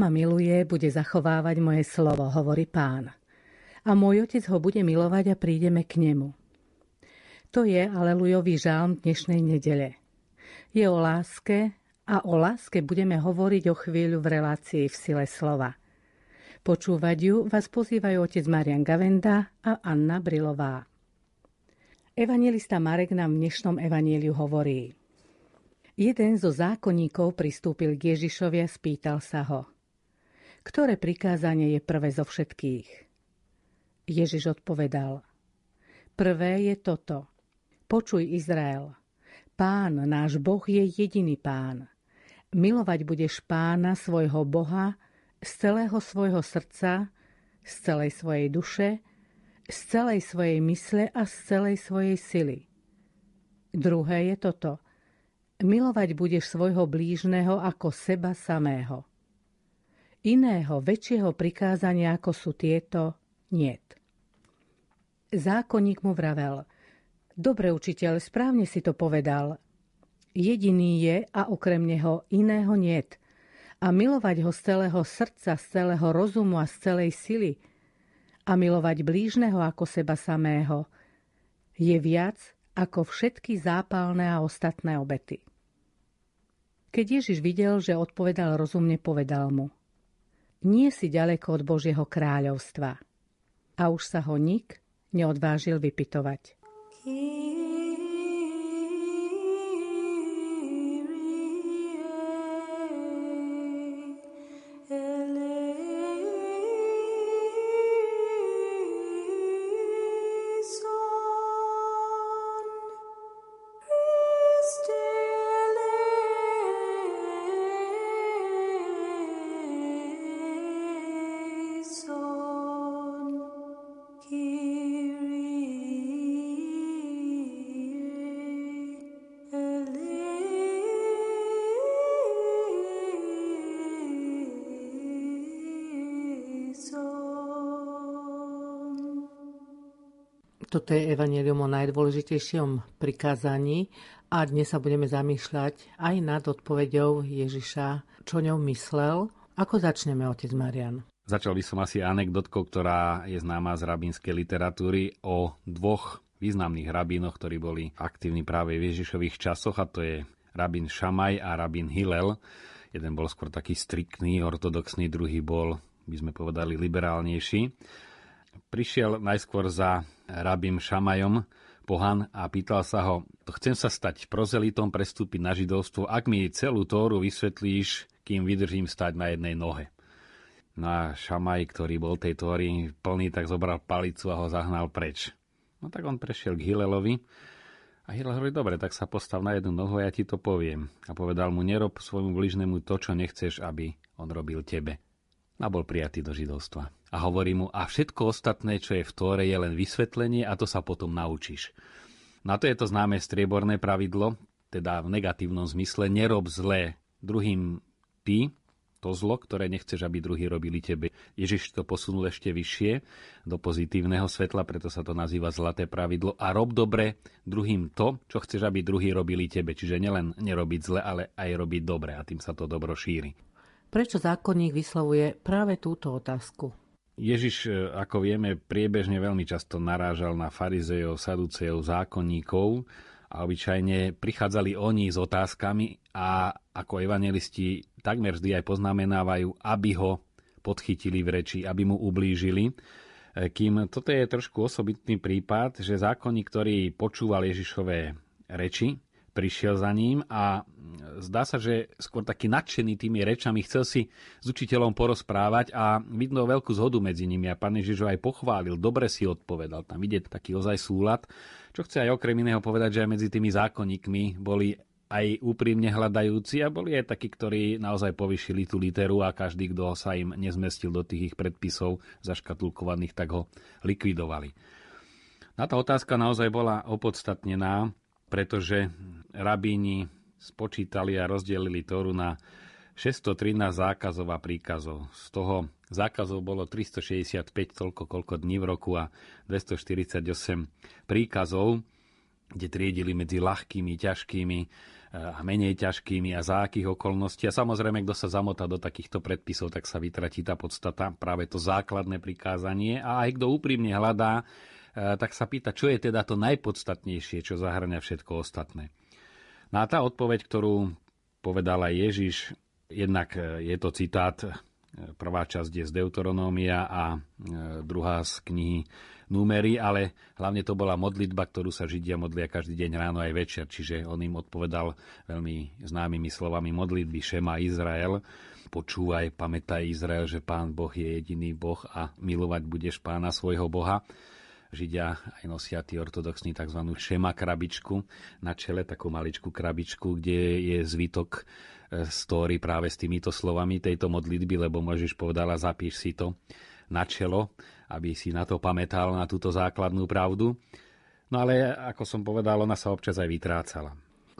Ma miluje, bude zachovávať moje slovo, hovorí pán. A môj otec ho bude milovať a prídeme k nemu. To je alelujový žálm dnešnej nedele. Je o láske a o láske budeme hovoriť o chvíľu v relácii v sile slova. Počúvať ju vás pozývajú otec Marian Gavenda a Anna Brilová. Evangelista Marek nám v dnešnom evaníliu hovorí – Jeden zo zákonníkov pristúpil k Ježišovi a spýtal sa ho, ktoré prikázanie je prvé zo všetkých? Ježiš odpovedal, prvé je toto. Počuj Izrael, pán, náš Boh je jediný pán. Milovať budeš pána svojho Boha z celého svojho srdca, z celej svojej duše, z celej svojej mysle a z celej svojej sily. Druhé je toto – Milovať budeš svojho blížneho ako seba samého. Iného, väčšieho prikázania ako sú tieto, niet. Zákonník mu vravel, dobre učiteľ, správne si to povedal. Jediný je a okrem neho iného niet. A milovať ho z celého srdca, z celého rozumu a z celej sily a milovať blížneho ako seba samého je viac ako všetky zápalné a ostatné obety. Keď Ježiš videl, že odpovedal rozumne, povedal mu Nie si ďaleko od Božieho kráľovstva. A už sa ho nik neodvážil vypitovať. Toto je evanelium o najdôležitejšom prikázaní a dnes sa budeme zamýšľať aj nad odpovedou Ježiša, čo ňou myslel. Ako začneme, otec Marian? Začal by som asi anekdotkou, ktorá je známa z rabínskej literatúry o dvoch významných rabínoch, ktorí boli aktívni práve v Ježišových časoch a to je rabín Šamaj a rabín Hillel. Jeden bol skôr taký striktný, ortodoxný, druhý bol, by sme povedali, liberálnejší. Prišiel najskôr za rabím Šamajom, pohan, a pýtal sa ho, chcem sa stať prozelitom, prestúpiť na židovstvo, ak mi celú Tóru vysvetlíš, kým vydržím stať na jednej nohe. No a Šamaj, ktorý bol tej Tóry plný, tak zobral palicu a ho zahnal preč. No tak on prešiel k Hilelovi a Hilel hovorí, dobre, tak sa postav na jednu nohu a ja ti to poviem. A povedal mu, nerob svojmu bližnému to, čo nechceš, aby on robil tebe a bol prijatý do židovstva. A hovorí mu, a všetko ostatné, čo je v Tóre, je len vysvetlenie a to sa potom naučíš. Na to je to známe strieborné pravidlo, teda v negatívnom zmysle, nerob zlé druhým ty, to zlo, ktoré nechceš, aby druhí robili tebe. Ježiš to posunul ešte vyššie do pozitívneho svetla, preto sa to nazýva zlaté pravidlo. A rob dobre druhým to, čo chceš, aby druhí robili tebe. Čiže nielen nerobiť zle, ale aj robiť dobre a tým sa to dobro šíri. Prečo zákonník vyslovuje práve túto otázku? Ježiš, e, ako vieme, priebežne veľmi často narážal na farizejov, saducejov, zákonníkov a obyčajne prichádzali oni s otázkami a ako evangelisti takmer vždy aj poznamenávajú, aby ho podchytili v reči, aby mu ublížili. E, kým toto je trošku osobitný prípad, že zákonník, ktorý počúval Ježišové reči, prišiel za ním a zdá sa, že skôr taký nadšený tými rečami chcel si s učiteľom porozprávať a vidno veľkú zhodu medzi nimi a pán Ježiš ho aj pochválil, dobre si odpovedal, tam vidieť taký ozaj súlad, čo chce aj okrem iného povedať, že aj medzi tými zákonníkmi boli aj úprimne hľadajúci a boli aj takí, ktorí naozaj povyšili tú literu a každý, kto sa im nezmestil do tých ich predpisov zaškatulkovaných, tak ho likvidovali. Na tá otázka naozaj bola opodstatnená, pretože rabíni spočítali a rozdelili Tóru na 613 zákazov a príkazov. Z toho zákazov bolo 365, toľko koľko dní v roku a 248 príkazov. kde triedili medzi ľahkými, ťažkými a menej ťažkými a za akých okolností. A samozrejme, kto sa zamotá do takýchto predpisov, tak sa vytratí tá podstata, práve to základné prikázanie. A aj kto úprimne hľadá, tak sa pýta, čo je teda to najpodstatnejšie, čo zahrania všetko ostatné. No a tá odpoveď, ktorú povedala Ježiš, jednak je to citát, prvá časť je z Deuteronómia a druhá z knihy númery, ale hlavne to bola modlitba, ktorú sa Židia modlia každý deň ráno aj večer, čiže on im odpovedal veľmi známymi slovami modlitby Šema Izrael. Počúvaj, pamätaj Izrael, že Pán Boh je jediný Boh a milovať budeš Pána svojho Boha. Židia aj nosia tí ortodoxní tzv. šema krabičku na čele, takú maličkú krabičku, kde je zvytok e, story práve s týmito slovami tejto modlitby, lebo môžeš povedala, zapíš si to na čelo aby si na to pamätal, na túto základnú pravdu. No ale, ako som povedal, ona sa občas aj vytrácala.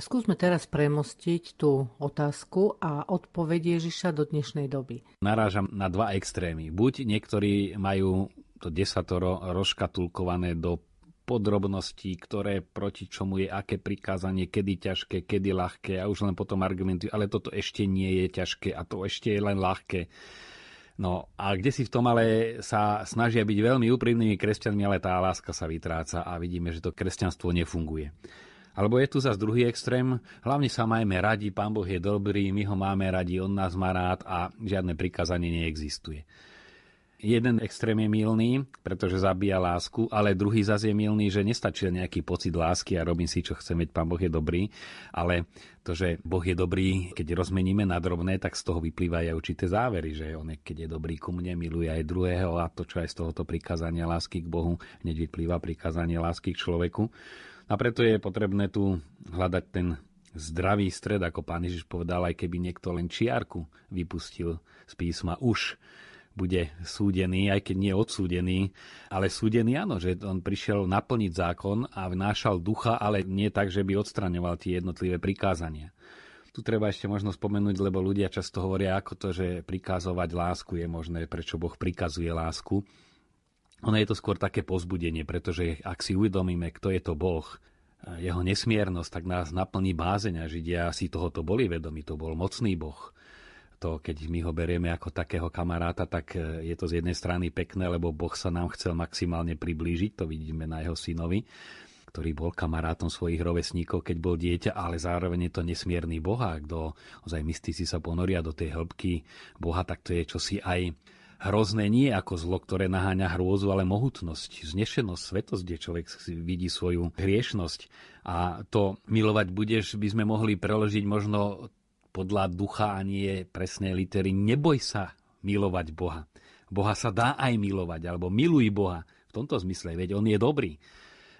Skúsme teraz premostiť tú otázku a odpoveď Ježiša do dnešnej doby. Narážam na dva extrémy. Buď niektorí majú to desatoro rozkatulkované do podrobností, ktoré proti čomu je aké prikázanie, kedy ťažké, kedy ľahké a už len potom argumentujú, ale toto ešte nie je ťažké a to ešte je len ľahké. No a kde si v tom ale sa snažia byť veľmi úprimnými kresťanmi, ale tá láska sa vytráca a vidíme, že to kresťanstvo nefunguje. Alebo je tu zase druhý extrém, hlavne sa majme radi, Pán Boh je dobrý, my ho máme radi, on nás má rád a žiadne prikázanie neexistuje. Jeden extrém je milný, pretože zabíja lásku, ale druhý zase je milný, že nestačí nejaký pocit lásky a robím si, čo chcem, veď Pán Boh je dobrý, ale to, že Boh je dobrý, keď rozmeníme na drobné, tak z toho vyplývajú aj určité závery, že on, keď je dobrý ku mne, miluje aj druhého a to, čo aj z tohoto prikázania lásky k Bohu, hneď vyplýva prikázanie lásky k človeku. A preto je potrebné tu hľadať ten zdravý stred, ako pán Ježiš povedal, aj keby niekto len čiarku vypustil z písma už, bude súdený, aj keď nie odsúdený, ale súdený áno, že on prišiel naplniť zákon a vnášal ducha, ale nie tak, že by odstraňoval tie jednotlivé prikázania. Tu treba ešte možno spomenúť, lebo ľudia často hovoria, ako to, že prikazovať lásku je možné, prečo Boh prikazuje lásku. Ono je to skôr také pozbudenie, pretože ak si uvedomíme, kto je to Boh, jeho nesmiernosť, tak nás naplní bázeň a Židia si tohoto boli vedomi, to bol mocný Boh to, keď my ho berieme ako takého kamaráta, tak e, je to z jednej strany pekné, lebo Boh sa nám chcel maximálne priblížiť, to vidíme na jeho synovi, ktorý bol kamarátom svojich rovesníkov, keď bol dieťa, ale zároveň je to nesmierny Boha. Kto ozaj mystici sa ponoria do tej hĺbky Boha, tak to je čosi aj hrozné nie ako zlo, ktoré naháňa hrôzu, ale mohutnosť, znešenosť, svetosť, kde človek vidí svoju hriešnosť. A to milovať budeš, by sme mohli preložiť možno podľa ducha a nie presné litery. Neboj sa milovať Boha. Boha sa dá aj milovať, alebo miluj Boha. V tomto zmysle, veď On je dobrý.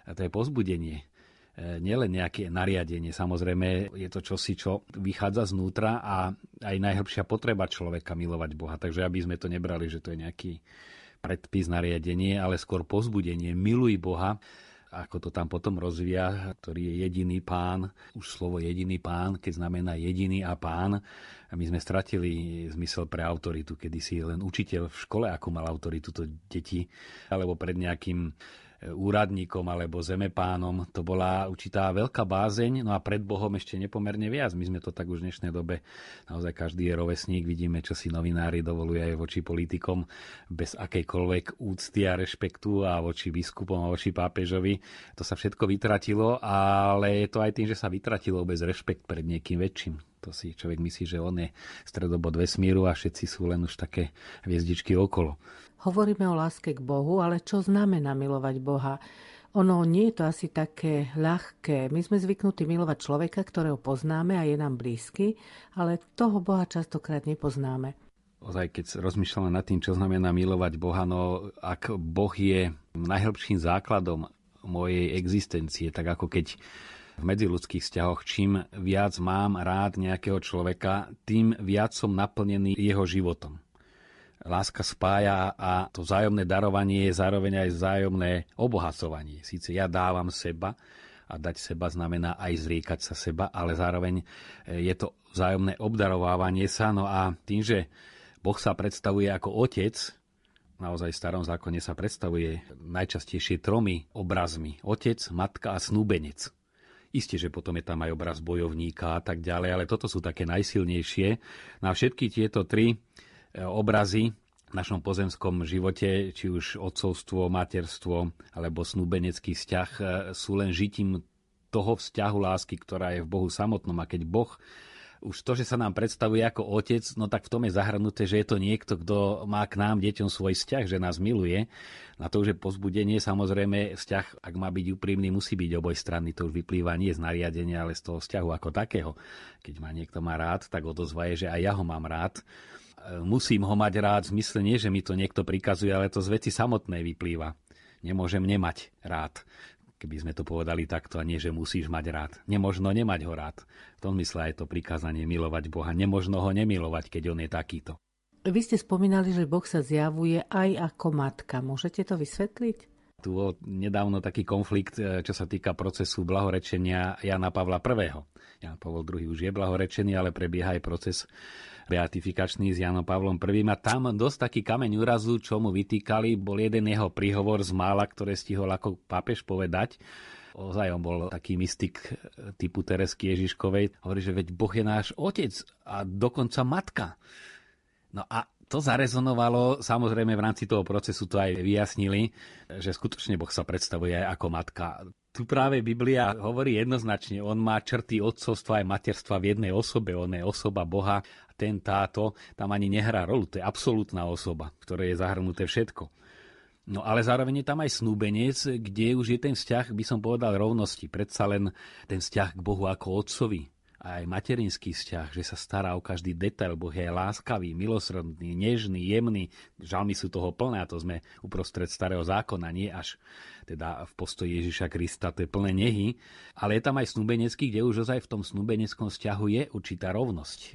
A to je pozbudenie. E, nielen nejaké nariadenie, samozrejme je to čosi, čo vychádza znútra a aj najhlbšia potreba človeka milovať Boha. Takže aby sme to nebrali, že to je nejaký predpis, nariadenie, ale skôr pozbudenie. Miluj Boha ako to tam potom rozvíja, ktorý je jediný pán. Už slovo jediný pán, keď znamená jediný a pán. A my sme stratili zmysel pre autoritu, kedy si len učiteľ v škole, ako mal autoritu to deti, alebo pred nejakým úradníkom alebo zemepánom. To bola určitá veľká bázeň, no a pred Bohom ešte nepomerne viac. My sme to tak už v dnešnej dobe, naozaj každý je rovesník, vidíme, čo si novinári dovolujú aj voči politikom bez akejkoľvek úcty a rešpektu a voči biskupom a voči pápežovi. To sa všetko vytratilo, ale je to aj tým, že sa vytratilo bez rešpekt pred niekým väčším. To si človek myslí, že on je stredobod vesmíru a všetci sú len už také hviezdičky okolo. Hovoríme o láske k Bohu, ale čo znamená milovať Boha? Ono nie je to asi také ľahké. My sme zvyknutí milovať človeka, ktorého poznáme a je nám blízky, ale toho Boha častokrát nepoznáme. Ozaj, keď rozmýšľame nad tým, čo znamená milovať Boha, no ak Boh je najhlbším základom mojej existencie, tak ako keď v medziludských vzťahoch, čím viac mám rád nejakého človeka, tým viac som naplnený jeho životom láska spája a to vzájomné darovanie je zároveň aj vzájomné obohacovanie. Síce ja dávam seba a dať seba znamená aj zriekať sa seba, ale zároveň e, je to vzájomné obdarovávanie sa. No a tým, že Boh sa predstavuje ako otec, naozaj v starom zákone sa predstavuje najčastejšie tromi obrazmi. Otec, matka a snúbenec. Isté, že potom je tam aj obraz bojovníka a tak ďalej, ale toto sú také najsilnejšie. Na všetky tieto tri obrazy v našom pozemskom živote, či už otcovstvo, materstvo alebo snúbenecký vzťah, e, sú len žitím toho vzťahu lásky, ktorá je v Bohu samotnom. A keď Boh už to, že sa nám predstavuje ako otec, no tak v tom je zahrnuté, že je to niekto, kto má k nám, deťom, svoj vzťah, že nás miluje. Na to už je pozbudenie, samozrejme, vzťah, ak má byť úprimný, musí byť oboj strany. To už vyplýva nie z nariadenia, ale z toho vzťahu ako takého. Keď ma niekto má rád, tak odozva že aj ja ho mám rád. Musím ho mať rád v zmysle nie, že mi to niekto prikazuje, ale to z veci samotnej vyplýva. Nemôžem nemať rád keby sme to povedali takto, a nie, že musíš mať rád. Nemožno nemať ho rád. V tom mysle aj to prikázanie milovať Boha. Nemožno ho nemilovať, keď on je takýto. Vy ste spomínali, že Boh sa zjavuje aj ako matka. Môžete to vysvetliť? Tu bol nedávno taký konflikt, e, čo sa týka procesu blahorečenia Jana Pavla I. Jan Pavel II už je blahorečený, ale prebieha aj proces beatifikačný s Janom Pavlom I. A tam dosť taký kameň úrazu, čo mu vytýkali, bol jeden jeho príhovor z mála, ktoré stihol ako pápež povedať. Ozaj on bol taký mystik typu Teresky Ježiškovej. Hovorí, že veď Boh je náš otec a dokonca matka. No a to zarezonovalo, samozrejme v rámci toho procesu to aj vyjasnili, že skutočne Boh sa predstavuje aj ako matka. Tu práve Biblia hovorí jednoznačne, on má črty otcovstva aj materstva v jednej osobe, on je osoba Boha, ten, táto, tam ani nehrá rolu, to je absolútna osoba, ktoré je zahrnuté všetko. No ale zároveň je tam aj snúbenec, kde už je ten vzťah, by som povedal, rovnosti. Predsa len ten vzťah k Bohu ako otcovi, aj materinský vzťah, že sa stará o každý detail. Boh je láskavý, milosrdný, nežný, jemný. Žalmy sú toho plné a to sme uprostred starého zákona, nie až teda v postoji Ježiša Krista, to je plné nehy. Ale je tam aj snúbenecký, kde už ozaj v tom snúbeneckom vzťahu je určitá rovnosť. E,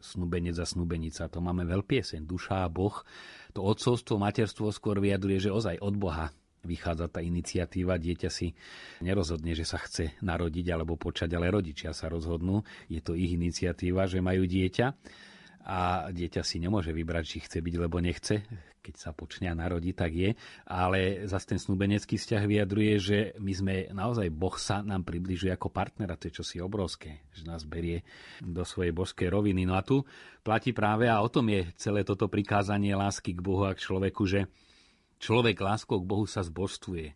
snúbenec a snúbenica, to máme veľpieseň. Duša a Boh. To odcovstvo, materstvo skôr vyjadruje, že ozaj od Boha vychádza tá iniciatíva. Dieťa si nerozhodne, že sa chce narodiť alebo počať, ale rodičia sa rozhodnú. Je to ich iniciatíva, že majú dieťa a dieťa si nemôže vybrať, či chce byť, lebo nechce. Keď sa počne a narodí, tak je. Ale zase ten snúbenecký vzťah vyjadruje, že my sme naozaj, Boh sa nám približuje ako partnera, to je čosi obrovské, že nás berie do svojej božskej roviny. No a tu platí práve, a o tom je celé toto prikázanie lásky k Bohu a k človeku, že Človek láskou k Bohu sa zbožstvuje.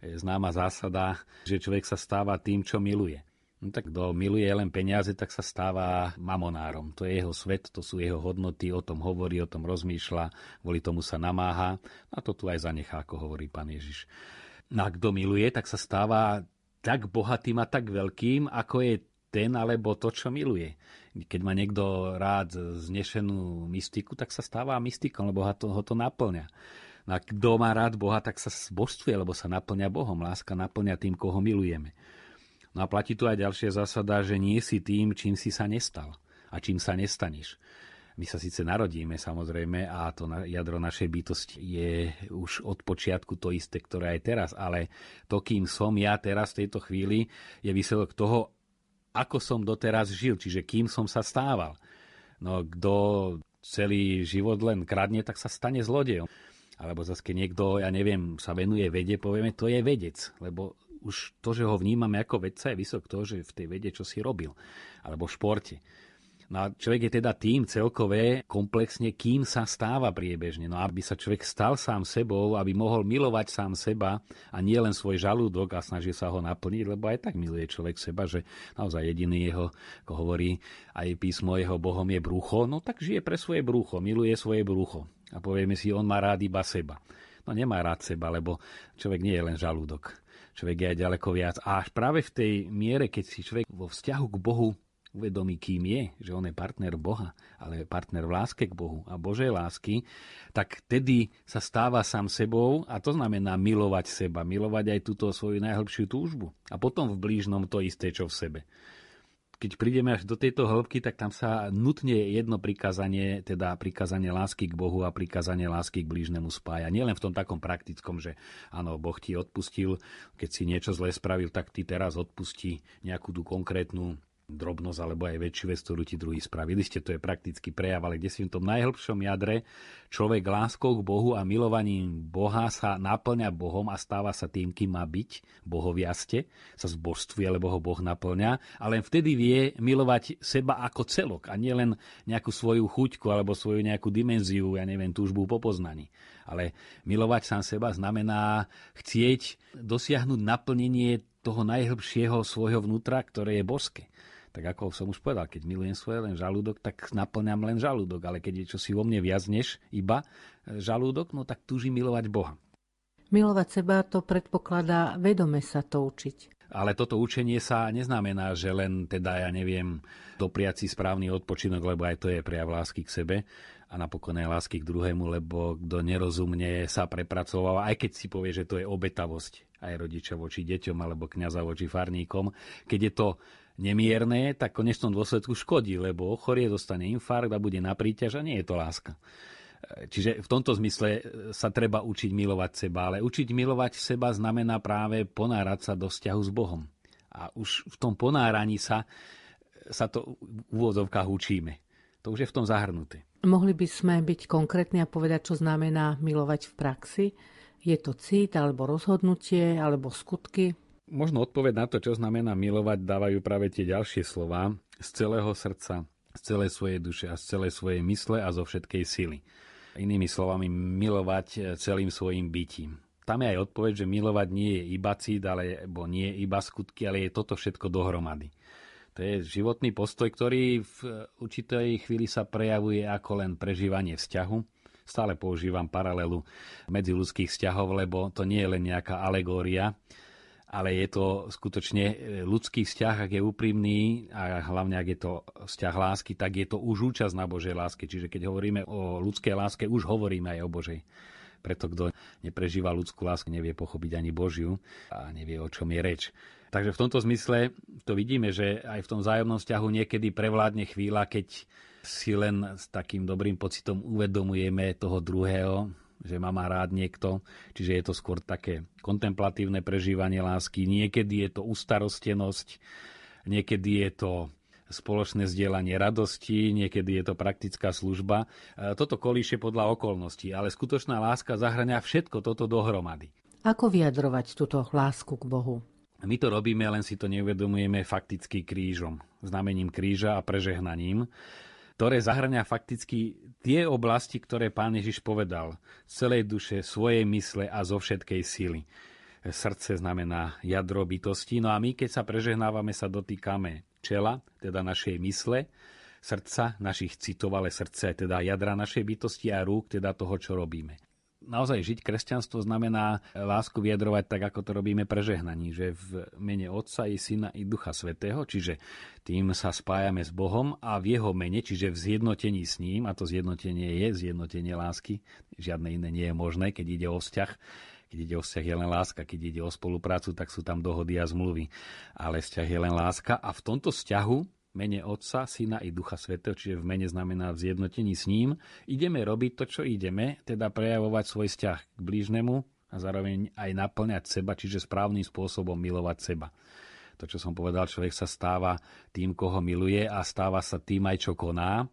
Je známa zásada, že človek sa stáva tým, čo miluje. No tak kto miluje len peniaze, tak sa stáva mamonárom. To je jeho svet, to sú jeho hodnoty, o tom hovorí, o tom rozmýšľa, kvôli tomu sa namáha a to tu aj zanechá, ako hovorí pán Ježiš. No a kto miluje, tak sa stáva tak bohatým a tak veľkým, ako je ten alebo to, čo miluje. Keď má niekto rád znešenú mystiku, tak sa stáva mystikom, lebo ho to, ho to naplňa. A kto má rád Boha, tak sa zbožstvuje, lebo sa naplňa Bohom. Láska naplňa tým, koho milujeme. No a platí tu aj ďalšia zásada, že nie si tým, čím si sa nestal a čím sa nestaneš. My sa síce narodíme samozrejme a to jadro našej bytosti je už od počiatku to isté, ktoré aj teraz, ale to, kým som ja teraz v tejto chvíli, je výsledok toho, ako som doteraz žil, čiže kým som sa stával. No kto celý život len kradne, tak sa stane zlodejom alebo zase keď niekto, ja neviem, sa venuje vede, povieme, to je vedec, lebo už to, že ho vnímame ako vedca, je vysok to, že v tej vede čo si robil, alebo v športe. No a človek je teda tým celkové, komplexne, kým sa stáva priebežne. No aby sa človek stal sám sebou, aby mohol milovať sám seba a nie len svoj žalúdok a snaží sa ho naplniť, lebo aj tak miluje človek seba, že naozaj jediný jeho, ako hovorí aj písmo, jeho Bohom je brucho, no tak žije pre svoje brucho, miluje svoje brucho. A povieme si, on má rád iba seba. No nemá rád seba, lebo človek nie je len žalúdok. Človek je aj ďaleko viac. A až práve v tej miere, keď si človek vo vzťahu k Bohu uvedomí, kým je, že on je partner Boha, ale partner v láske k Bohu a Božej lásky, tak tedy sa stáva sám sebou a to znamená milovať seba, milovať aj túto svoju najhlbšiu túžbu. A potom v blížnom to isté, čo v sebe keď prídeme až do tejto hĺbky, tak tam sa nutne jedno prikázanie, teda prikázanie lásky k Bohu a prikázanie lásky k blížnemu spája. Nielen v tom takom praktickom, že áno, Boh ti odpustil, keď si niečo zle spravil, tak ty teraz odpustí nejakú tú konkrétnu drobnosť alebo aj väčšiu vec, ktorú ti druhý spraví. Ste to je praktický prejav, ale kde si v tom najhlbšom jadre človek láskou k Bohu a milovaním Boha sa naplňa Bohom a stáva sa tým, kým má byť, bohoviaste, sa zbožstvuje, lebo ho Boh naplňa a len vtedy vie milovať seba ako celok a nie len nejakú svoju chuťku alebo svoju nejakú dimenziu, ja neviem, túžbu po poznaní. Ale milovať sám seba znamená chcieť dosiahnuť naplnenie toho najhlbšieho svojho vnútra, ktoré je boské. Tak ako som už povedal, keď milujem svoje len žalúdok, tak naplňam len žalúdok, ale keď je čo si vo mne viac než iba e, žalúdok, no tak túžim milovať Boha. Milovať seba to predpokladá vedome sa to učiť. Ale toto učenie sa neznamená, že len teda, ja neviem, dopriať si správny odpočinok, lebo aj to je prejav lásky k sebe a napokon aj lásky k druhému, lebo kto nerozumne sa prepracoval, aj keď si povie, že to je obetavosť aj rodiča voči deťom alebo kňaza voči farníkom. Keď je to nemierne, tak konečnom dôsledku škodí, lebo ochorie, dostane infarkt a bude na príťaž a nie je to láska. Čiže v tomto zmysle sa treba učiť milovať seba, ale učiť milovať seba znamená práve ponárať sa do vzťahu s Bohom. A už v tom ponáraní sa, sa to v úvodzovkách učíme. To už je v tom zahrnuté. Mohli by sme byť konkrétni a povedať, čo znamená milovať v praxi? Je to cít, alebo rozhodnutie, alebo skutky? Možno odpoveď na to, čo znamená milovať, dávajú práve tie ďalšie slova z celého srdca, z celej svojej duše a z celej svojej mysle a zo všetkej sily. Inými slovami, milovať celým svojim bytím. Tam je aj odpoveď, že milovať nie je iba cít, alebo nie je iba skutky, ale je toto všetko dohromady. To je životný postoj, ktorý v určitej chvíli sa prejavuje ako len prežívanie vzťahu, stále používam paralelu medzi ľudských vzťahov, lebo to nie je len nejaká alegória, ale je to skutočne e, ľudský vzťah, ak je úprimný a hlavne ak je to vzťah lásky, tak je to už účasť na Božej láske. Čiže keď hovoríme o ľudskej láske, už hovoríme aj o Božej. Preto kto neprežíva ľudskú lásku, nevie pochopiť ani Božiu a nevie, o čom je reč. Takže v tomto zmysle to vidíme, že aj v tom vzájomnom vzťahu niekedy prevládne chvíľa, keď si len s takým dobrým pocitom uvedomujeme toho druhého, že ma má rád niekto, čiže je to skôr také kontemplatívne prežívanie lásky. Niekedy je to ustarostenosť, niekedy je to spoločné zdieľanie radosti, niekedy je to praktická služba. E, toto kolíše podľa okolností, ale skutočná láska zahrania všetko toto dohromady. Ako vyjadrovať túto lásku k Bohu? My to robíme, len si to neuvedomujeme fakticky krížom, znamením kríža a prežehnaním ktoré zahrania fakticky tie oblasti, ktoré pán Ježiš povedal. Celej duše, svojej mysle a zo všetkej síly. Srdce znamená jadro bytosti. No a my, keď sa prežehnávame, sa dotýkame čela, teda našej mysle, srdca, našich citov, ale srdce, teda jadra našej bytosti a rúk, teda toho, čo robíme naozaj žiť kresťanstvo znamená lásku vyjadrovať tak, ako to robíme prežehnaní, že v mene Otca i Syna i Ducha Svetého, čiže tým sa spájame s Bohom a v jeho mene, čiže v zjednotení s ním, a to zjednotenie je zjednotenie lásky, žiadne iné nie je možné, keď ide o vzťah, keď ide o vzťah je len láska, keď ide o spoluprácu, tak sú tam dohody a zmluvy. Ale vzťah je len láska a v tomto vzťahu mene Otca, Syna i Ducha Svetého, čiže v mene znamená v zjednotení s ním, ideme robiť to, čo ideme, teda prejavovať svoj vzťah k blížnemu a zároveň aj naplňať seba, čiže správnym spôsobom milovať seba. To, čo som povedal, človek sa stáva tým, koho miluje a stáva sa tým aj, čo koná.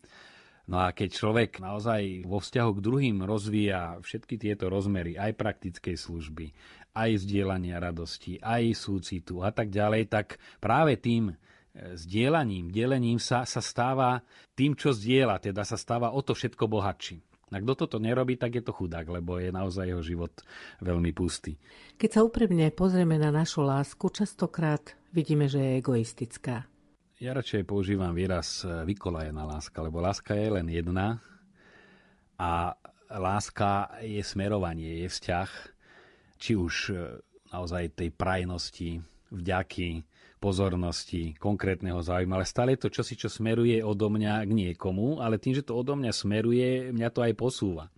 No a keď človek naozaj vo vzťahu k druhým rozvíja všetky tieto rozmery, aj praktickej služby, aj vzdielania radosti, aj súcitu a tak ďalej, tak práve tým zdieľaním, delením sa, sa stáva tým, čo zdieľa, teda sa stáva o to všetko bohatším. A kto toto nerobí, tak je to chudák, lebo je naozaj jeho život veľmi pustý. Keď sa úprimne pozrieme na našu lásku, častokrát vidíme, že je egoistická. Ja radšej používam výraz vykolajená láska, lebo láska je len jedna a láska je smerovanie, je vzťah, či už naozaj tej prajnosti, vďaky, pozornosti, konkrétneho záujmu, ale stále je to čosi, čo smeruje odo mňa k niekomu, ale tým, že to odo mňa smeruje, mňa to aj posúva.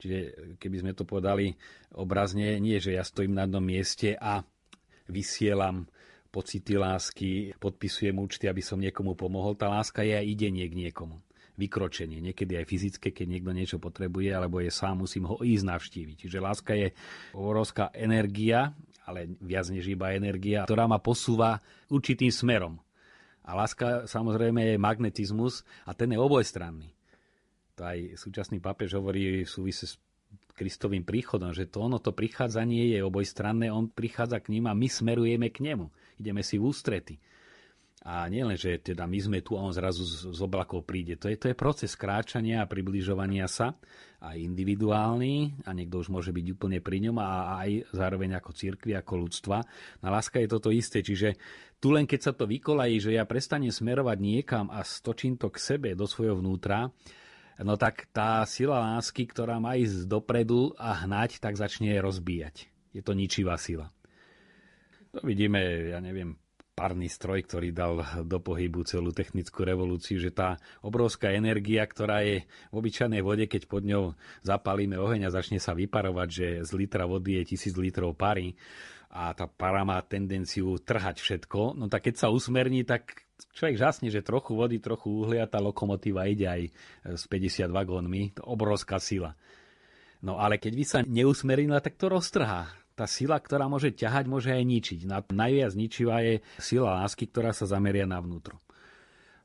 Čiže keby sme to povedali obrazne, nie, že ja stojím na jednom mieste a vysielam pocity lásky, podpisujem účty, aby som niekomu pomohol. Tá láska je aj idenie k niekomu. Vykročenie, niekedy aj fyzické, keď niekto niečo potrebuje, alebo je sám, musím ho ísť navštíviť. Čiže láska je obrovská energia ale viac než iba energia, ktorá ma posúva určitým smerom. A láska samozrejme je magnetizmus a ten je obojstranný. To aj súčasný papež hovorí v súvise s Kristovým príchodom, že to ono, to prichádzanie je obojstranné, on prichádza k ním a my smerujeme k nemu. Ideme si v ústrety. A nielen, že teda my sme tu a on zrazu z, z oblakov príde. To je, to je proces kráčania a približovania sa, aj individuálny, a niekto už môže byť úplne pri ňom, a aj zároveň ako cirkvi, ako ľudstva. Na láska je toto isté, čiže tu len keď sa to vykolají, že ja prestanem smerovať niekam a stočím to k sebe, do svojho vnútra, no tak tá sila lásky, ktorá má ísť dopredu a hnať, tak začne rozbíjať. Je to ničivá sila. To vidíme, ja neviem, parný stroj, ktorý dal do pohybu celú technickú revolúciu, že tá obrovská energia, ktorá je v obyčajnej vode, keď pod ňou zapalíme oheň a začne sa vyparovať, že z litra vody je tisíc litrov pary a tá para má tendenciu trhať všetko, no tak keď sa usmerní, tak človek žasne, že trochu vody, trochu uhlia, tá lokomotíva ide aj s 50 vagónmi, to obrovská sila. No ale keď by sa neusmerila, tak to roztrhá tá sila, ktorá môže ťahať, môže aj ničiť. Najviac ničivá je sila lásky, ktorá sa zameria na vnútro.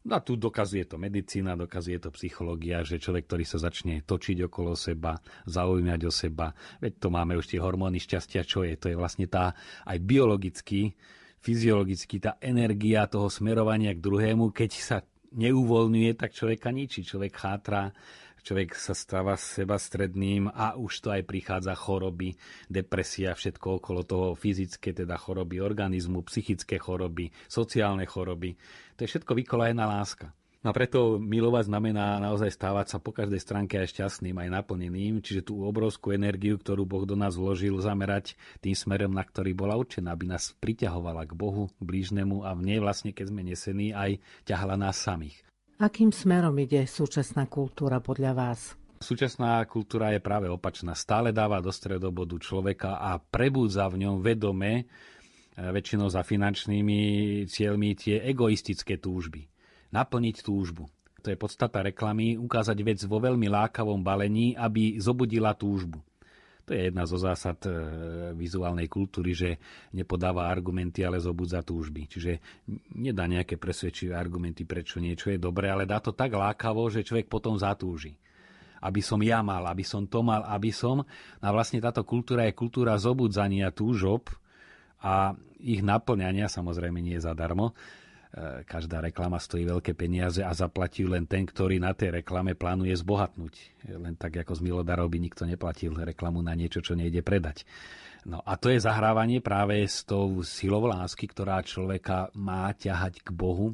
No a tu dokazuje to medicína, dokazuje to psychológia, že človek, ktorý sa začne točiť okolo seba, zaujímať o seba, veď to máme už tie hormóny šťastia, čo je? To je vlastne tá aj biologicky, fyziologicky tá energia toho smerovania k druhému, keď sa neuvoľňuje, tak človeka ničí. Človek chátra, človek sa stáva seba stredným a už to aj prichádza choroby, depresia, všetko okolo toho fyzické, teda choroby organizmu, psychické choroby, sociálne choroby. To je všetko vykolajená láska. No a preto milovať znamená naozaj stávať sa po každej stránke aj šťastným, aj naplneným, čiže tú obrovskú energiu, ktorú Boh do nás vložil, zamerať tým smerom, na ktorý bola určená, aby nás priťahovala k Bohu, k blížnemu a v nej vlastne, keď sme nesení, aj ťahla nás samých. Akým smerom ide súčasná kultúra podľa vás? Súčasná kultúra je práve opačná. Stále dáva do stredobodu človeka a prebúdza v ňom vedome, e, väčšinou za finančnými cieľmi, tie egoistické túžby. Naplniť túžbu. To je podstata reklamy, ukázať vec vo veľmi lákavom balení, aby zobudila túžbu. To je jedna zo zásad e, vizuálnej kultúry, že nepodáva argumenty, ale zobudza túžby. Čiže nedá nejaké presvedčivé argumenty, prečo niečo je dobré, ale dá to tak lákavo, že človek potom zatúži aby som ja mal, aby som to mal, aby som. A vlastne táto kultúra je kultúra zobudzania túžob a ich naplňania, samozrejme nie zadarmo. E, každá reklama stojí veľké peniaze a zaplatí len ten, ktorý na tej reklame plánuje zbohatnúť. Len tak ako z milodarov by nikto neplatil reklamu na niečo, čo nejde predať. No a to je zahrávanie práve s tou silou lásky, ktorá človeka má ťahať k Bohu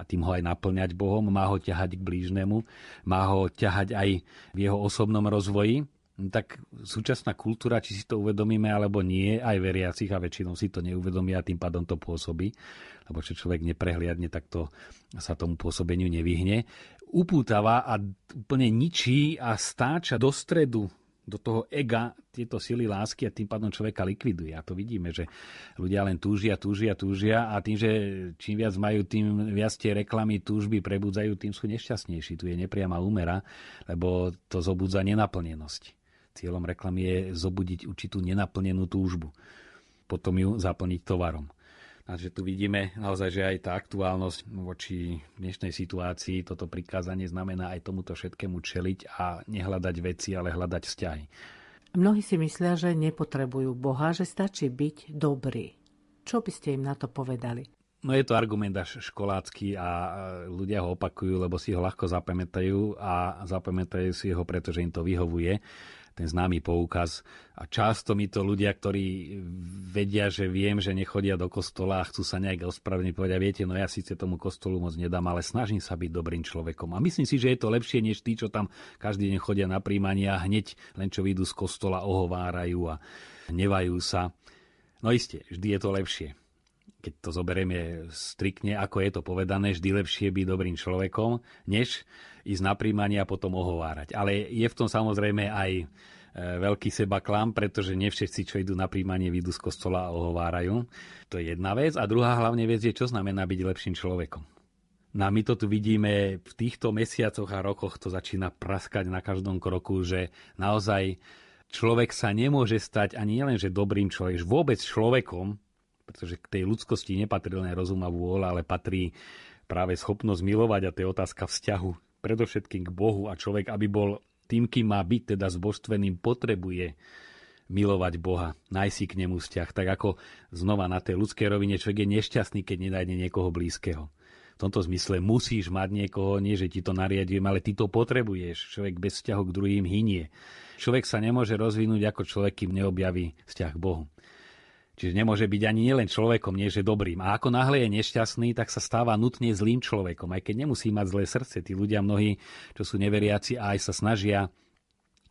a tým ho aj naplňať Bohom, má ho ťahať k blížnemu, má ho ťahať aj v jeho osobnom rozvoji, tak súčasná kultúra, či si to uvedomíme alebo nie, aj veriacich a väčšinou si to neuvedomia a tým pádom to pôsobí, lebo čo človek neprehliadne, tak to sa tomu pôsobeniu nevyhne, upútava a úplne ničí a stáča do stredu do toho ega tieto sily lásky a tým pádom človeka likviduje. A to vidíme, že ľudia len túžia, túžia, túžia a tým, že čím viac majú, tým viac tie reklamy, túžby prebudzajú, tým sú nešťastnejší. Tu je nepriama úmera, lebo to zobudza nenaplnenosť. Cieľom reklamy je zobudiť určitú nenaplnenú túžbu. Potom ju zaplniť tovarom. Takže tu vidíme naozaj, že aj tá aktuálnosť voči dnešnej situácii, toto prikázanie znamená aj tomuto všetkému čeliť a nehľadať veci, ale hľadať vzťahy. Mnohí si myslia, že nepotrebujú Boha, že stačí byť dobrý. Čo by ste im na to povedali? No je to argument až školácky a ľudia ho opakujú, lebo si ho ľahko zapamätajú a zapamätajú si ho, pretože im to vyhovuje ten známy poukaz. A často mi to ľudia, ktorí vedia, že viem, že nechodia do kostola a chcú sa nejak ospravedlniť, povedia, viete, no ja síce tomu kostolu moc nedám, ale snažím sa byť dobrým človekom. A myslím si, že je to lepšie, než tí, čo tam každý deň chodia na príjmania a hneď len čo vyjdú z kostola ohovárajú a nevajú sa. No isté, vždy je to lepšie keď to zoberieme striktne, ako je to povedané, vždy lepšie byť dobrým človekom, než ísť na príjmanie a potom ohovárať. Ale je v tom samozrejme aj e, veľký seba klam, pretože nie všetci, čo idú na príjmanie, vyjdú z kostola a ohovárajú. To je jedna vec. A druhá hlavne vec je, čo znamená byť lepším človekom. No a my to tu vidíme v týchto mesiacoch a rokoch, to začína praskať na každom kroku, že naozaj človek sa nemôže stať ani len, že dobrým človekom, vôbec človekom, pretože k tej ľudskosti nepatrí len rozum a vôľa, ale patrí práve schopnosť milovať a to je otázka vzťahu predovšetkým k Bohu a človek, aby bol tým, kým má byť, teda zbožstveným, potrebuje milovať Boha, nájsť si k nemu vzťah. Tak ako znova na tej ľudskej rovine človek je nešťastný, keď nenájde niekoho blízkeho. V tomto zmysle musíš mať niekoho, nie že ti to nariadujem, ale ty to potrebuješ. Človek bez vzťahu k druhým hynie. Človek sa nemôže rozvinúť ako človek, kým neobjaví vzťah k Bohu. Čiže nemôže byť ani nielen človekom, nie že dobrým. A ako náhle je nešťastný, tak sa stáva nutne zlým človekom, aj keď nemusí mať zlé srdce. Tí ľudia mnohí, čo sú neveriaci a aj sa snažia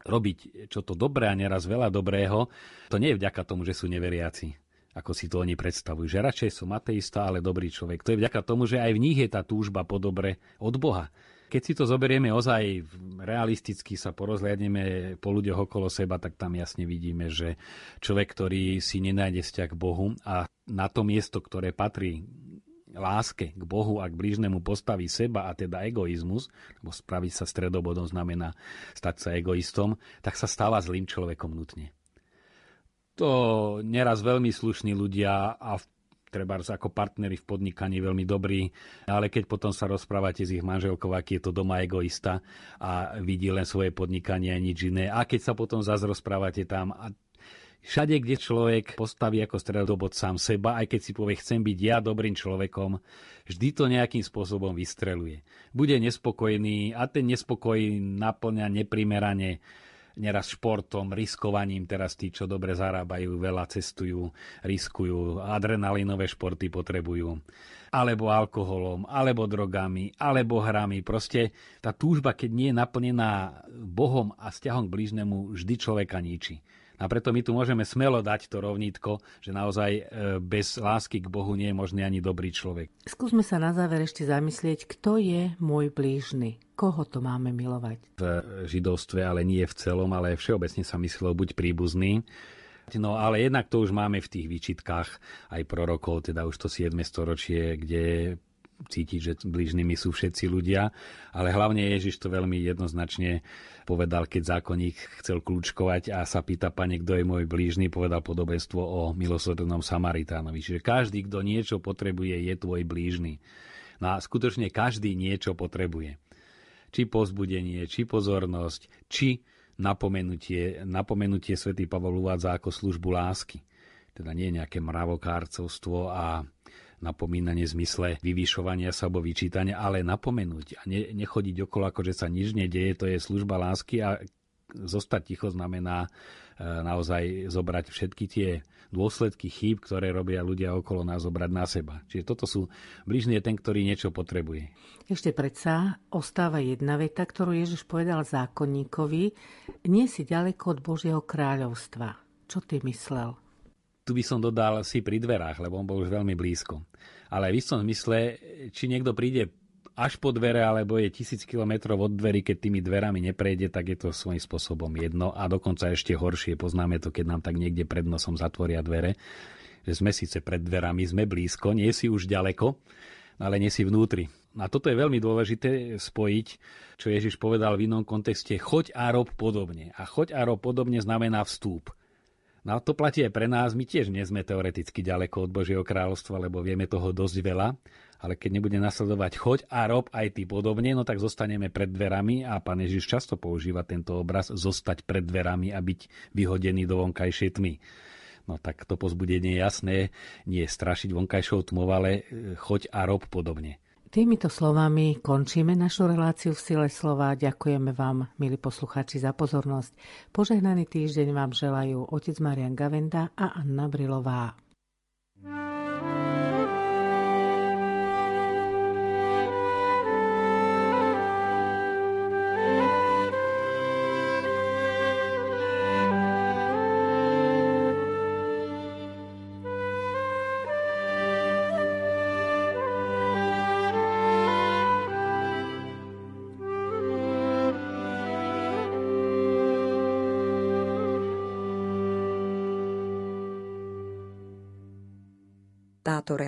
robiť čo to dobré a neraz veľa dobrého, to nie je vďaka tomu, že sú neveriaci ako si to oni predstavujú. Že radšej som ateista, ale dobrý človek. To je vďaka tomu, že aj v nich je tá túžba po dobre od Boha. Keď si to zoberieme ozaj realisticky, sa porozhľadneme po ľuďoch okolo seba, tak tam jasne vidíme, že človek, ktorý si nenájde vzťah k Bohu a na to miesto, ktoré patrí láske k Bohu a k blížnemu postaví seba a teda egoizmus, lebo spraviť sa stredobodom znamená stať sa egoistom, tak sa stáva zlým človekom nutne. To neraz veľmi slušní ľudia a v treba ako partneri v podnikaní veľmi dobrí, ale keď potom sa rozprávate s ich manželkou, aký je to doma egoista a vidí len svoje podnikanie a nič iné. A keď sa potom zase rozprávate tam a Všade, kde človek postaví ako stredobod sám seba, aj keď si povie, chcem byť ja dobrým človekom, vždy to nejakým spôsobom vystreluje. Bude nespokojný a ten nespokoj naplňa neprimerane neraz športom, riskovaním, teraz tí, čo dobre zarábajú, veľa cestujú, riskujú, adrenalinové športy potrebujú, alebo alkoholom, alebo drogami, alebo hrami. Proste tá túžba, keď nie je naplnená Bohom a vzťahom k blížnemu, vždy človeka ničí. A preto my tu môžeme smelo dať to rovnítko, že naozaj e, bez lásky k Bohu nie je možný ani dobrý človek. Skúsme sa na záver ešte zamyslieť, kto je môj blížny. Koho to máme milovať? V židovstve, ale nie v celom, ale všeobecne sa myslelo buď príbuzný, No ale jednak to už máme v tých výčitkách aj prorokov, teda už to 7. storočie, kde cítiť, že blížnymi sú všetci ľudia, ale hlavne Ježiš to veľmi jednoznačne povedal, keď zákonník chcel kľúčkovať a sa pýta pane, kto je môj blížny, povedal podobenstvo o milosrdnom Samaritánovi. Čiže každý, kto niečo potrebuje, je tvoj blížny. No a skutočne každý niečo potrebuje. Či pozbudenie, či pozornosť, či napomenutie. Napomenutie svätý Pavol uvádza ako službu lásky. Teda nie nejaké mravokárcovstvo a napomínanie zmysle vyvyšovania sa alebo vyčítania, ale napomenúť a ne, nechodiť okolo, ako že sa nič nedieje, to je služba lásky a zostať ticho znamená e, naozaj zobrať všetky tie dôsledky chýb, ktoré robia ľudia okolo nás, zobrať na seba. Čiže toto sú blížny je ten, ktorý niečo potrebuje. Ešte predsa ostáva jedna veta, ktorú Ježiš povedal zákonníkovi. Nie si ďaleko od Božieho kráľovstva. Čo ty myslel? Tu by som dodal si pri dverách, lebo on bol už veľmi blízko. Ale v istom zmysle, či niekto príde až po dvere, alebo je tisíc kilometrov od dverí, keď tými dverami neprejde, tak je to svojím spôsobom jedno. A dokonca ešte horšie, poznáme to, keď nám tak niekde pred nosom zatvoria dvere, že sme síce pred dverami, sme blízko, nie si už ďaleko, ale nie si vnútri. A toto je veľmi dôležité spojiť, čo Ježiš povedal v inom kontexte, choď a rob podobne. A choď a rob podobne znamená vstúp. No a to platí aj pre nás. My tiež nie sme teoreticky ďaleko od Božieho kráľovstva, lebo vieme toho dosť veľa. Ale keď nebude nasledovať choď a rob aj ty podobne, no tak zostaneme pred dverami a pán Ježiš často používa tento obraz zostať pred dverami a byť vyhodený do vonkajšej tmy. No tak to pozbudenie jasné, nie strašiť vonkajšou tmou, ale choď a rob podobne. Týmito slovami končíme našu reláciu v Sile slova. Ďakujeme vám, milí poslucháči, za pozornosť. Požehnaný týždeň vám želajú otec Marian Gavenda a Anna Brilová.